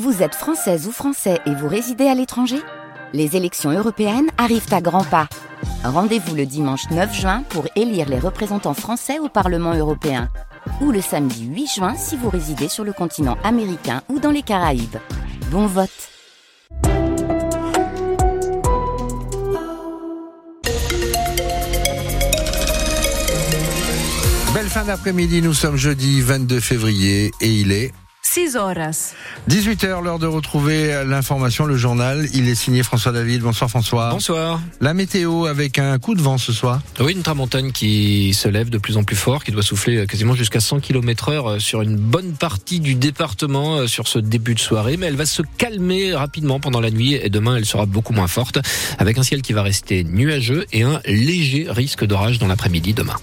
Vous êtes française ou français et vous résidez à l'étranger? Les élections européennes arrivent à grands pas. Rendez-vous le dimanche 9 juin pour élire les représentants français au Parlement européen. Ou le samedi 8 juin si vous résidez sur le continent américain ou dans les Caraïbes. Bon vote Belle fin d'après-midi, nous sommes jeudi 22 février et il est 6 horas. 18h, l'heure de retrouver l'information, le journal. Il est signé François David. Bonsoir François. Bonsoir. La météo avec un coup de vent ce soir. Oui, une tramontagne qui se lève de plus en plus fort, qui doit souffler quasiment jusqu'à 100 km heure sur une bonne partie du département euh, sur ce début de soirée, mais elle va se calmer rapidement pendant la nuit et demain elle sera beaucoup moins forte avec un ciel qui va rester nuageux et un léger risque d'orage dans l'après-midi demain.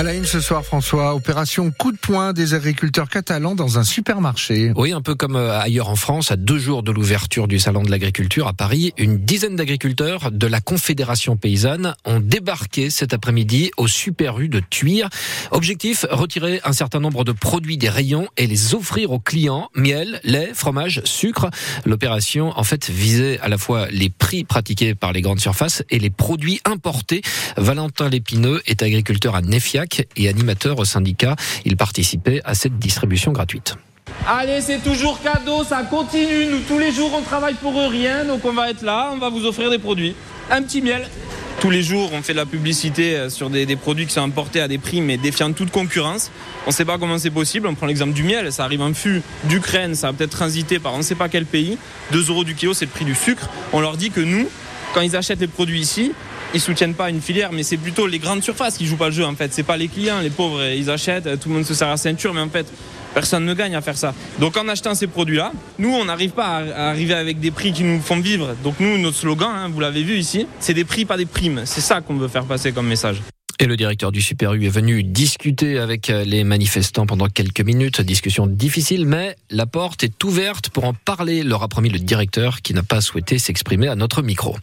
À la une ce soir, François, opération coup de poing des agriculteurs catalans dans un supermarché. Oui, un peu comme euh, ailleurs en France, à deux jours de l'ouverture du salon de l'agriculture à Paris, une dizaine d'agriculteurs de la Confédération paysanne ont débarqué cet après-midi au Super U de Tuire. Objectif, retirer un certain nombre de produits des rayons et les offrir aux clients. Miel, lait, fromage, sucre. L'opération, en fait, visait à la fois les prix pratiqués par les grandes surfaces et les produits importés. Valentin Lépineux est agriculteur à Et animateur au syndicat. Il participait à cette distribution gratuite. Allez, c'est toujours cadeau, ça continue. Nous, tous les jours, on travaille pour eux rien. Donc, on va être là, on va vous offrir des produits. Un petit miel. Tous les jours, on fait de la publicité euh, sur des, produits qui sont importés à des prix, mais défiant toute concurrence. On ne sait pas comment c'est possible. On prend l'exemple du miel. Ça arrive en fût d'Ukraine. Ça va peut-être transité par on ne sait pas quel pays. 2 euros du kilo, c'est le prix du sucre. On leur dit que nous, quand ils achètent les produits ici, ils soutiennent pas une filière, mais c'est plutôt les grandes surfaces qui jouent pas le jeu en fait. C'est pas les clients, les pauvres, ils achètent, tout le monde se sert à ceinture, mais en fait, personne ne gagne à faire ça. Donc en achetant ces produits-là, nous, on n'arrive pas à arriver avec des prix qui nous font vivre. Donc nous, notre slogan, hein, vous l'avez vu ici, c'est des prix, pas des primes. C'est ça qu'on veut faire passer comme message. Et le directeur du Super U est venu discuter avec les manifestants pendant quelques minutes. Discussion difficile, mais la porte est ouverte pour en parler, leur a promis le directeur qui n'a pas souhaité s'exprimer à notre micro.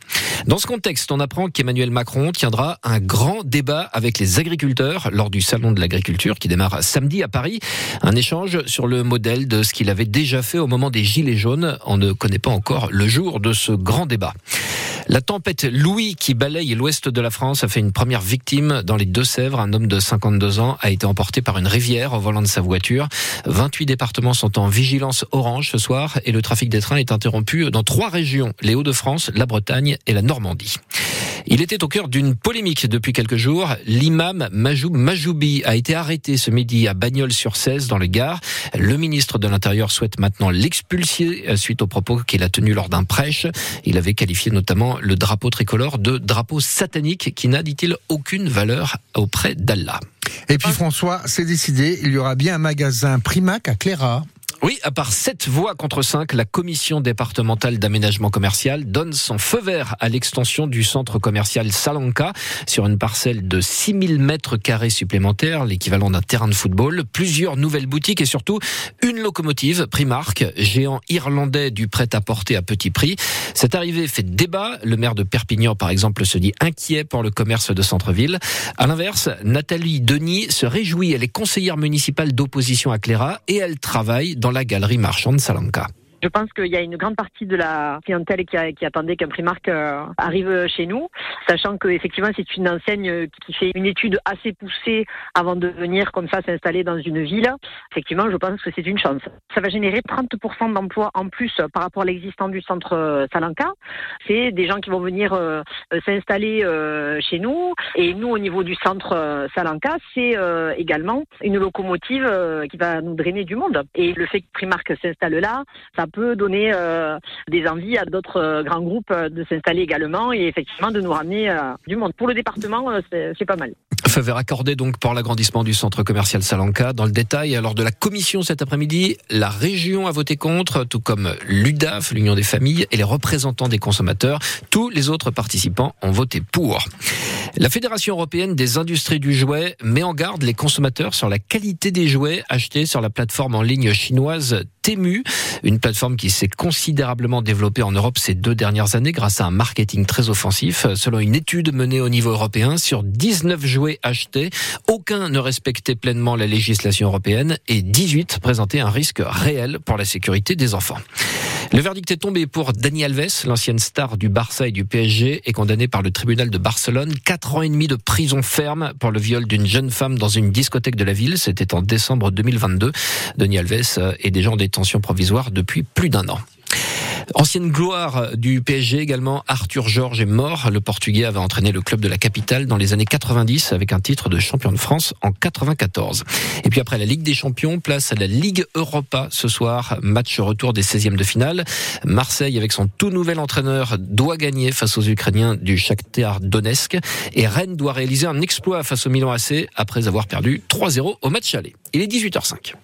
Dans ce contexte, on apprend qu'Emmanuel Macron tiendra un grand débat avec les agriculteurs lors du Salon de l'agriculture qui démarre samedi à Paris. Un échange sur le modèle de ce qu'il avait déjà fait au moment des Gilets jaunes. On ne connaît pas encore le jour de ce grand débat. La tempête Louis qui balaye l'ouest de la France a fait une première victime dans les Deux-Sèvres. Un homme de 52 ans a été emporté par une rivière au volant de sa voiture. 28 départements sont en vigilance orange ce soir et le trafic des trains est interrompu dans trois régions, les Hauts-de-France, la Bretagne et la Normandie. Il était au cœur d'une polémique depuis quelques jours. L'imam Majoub Majoubi a été arrêté ce midi à Bagnols-sur-Cèze dans le Gard. Le ministre de l'Intérieur souhaite maintenant l'expulser suite aux propos qu'il a tenus lors d'un prêche. Il avait qualifié notamment le drapeau tricolore de drapeau satanique qui n'a, dit-il, aucune valeur auprès d'Allah. Et puis François, c'est décidé, il y aura bien un magasin Primac à Cléra. Oui, à part 7 voix contre 5, la commission départementale d'aménagement commercial donne son feu vert à l'extension du centre commercial Salanka sur une parcelle de 6000 mètres carrés supplémentaires, l'équivalent d'un terrain de football, plusieurs nouvelles boutiques et surtout une locomotive Primark, géant irlandais du prêt-à-porter à petit prix. Cette arrivée fait débat. Le maire de Perpignan, par exemple, se dit inquiet pour le commerce de centre-ville. À l'inverse, Nathalie Denis se réjouit. Elle est conseillère municipale d'opposition à Cléra et elle travaille dans la galerie marchande Salanka. Je pense qu'il y a une grande partie de la clientèle qui, qui attendait qu'un Primark euh, arrive chez nous, sachant que effectivement c'est une enseigne qui fait une étude assez poussée avant de venir comme ça s'installer dans une ville. Effectivement, je pense que c'est une chance. Ça va générer 30% d'emplois en plus par rapport à l'existant du centre euh, Salanka. C'est des gens qui vont venir euh, s'installer chez nous et nous au niveau du centre Salanka, c'est également une locomotive qui va nous drainer du monde. Et le fait que Primark s'installe là, ça peut donner euh, des envies à d'autres euh, grands groupes euh, de s'installer également et effectivement de nous ramener du monde. Pour le département, c'est pas mal. Feu accordé donc pour l'agrandissement du centre commercial Salanca. Dans le détail, alors de la commission cet après-midi, la région a voté contre, tout comme l'UDAF, l'Union des familles, et les représentants des consommateurs. Tous les autres participants ont voté pour. La Fédération européenne des industries du jouet met en garde les consommateurs sur la qualité des jouets achetés sur la plateforme en ligne chinoise Temu, une plateforme qui s'est considérablement développée en Europe ces deux dernières années grâce à un marketing très offensif. Selon une étude menée au niveau européen, sur 19 jouets achetés, aucun ne respectait pleinement la législation européenne et 18 présentaient un risque réel pour la sécurité des enfants. Le verdict est tombé pour Dani Alves, l'ancienne star du Barça et du PSG, est condamné par le tribunal de Barcelone. Quatre ans et demi de prison ferme pour le viol d'une jeune femme dans une discothèque de la ville. C'était en décembre 2022. Dani Alves est déjà en détention provisoire depuis plus d'un an. Ancienne gloire du PSG également, Arthur Georges est mort. Le Portugais avait entraîné le club de la capitale dans les années 90 avec un titre de champion de France en 94. Et puis après la Ligue des Champions, place à la Ligue Europa ce soir. Match retour des 16e de finale. Marseille, avec son tout nouvel entraîneur, doit gagner face aux Ukrainiens du Shakhtar Donetsk. Et Rennes doit réaliser un exploit face au Milan AC après avoir perdu 3-0 au match aller. Il est 18h05.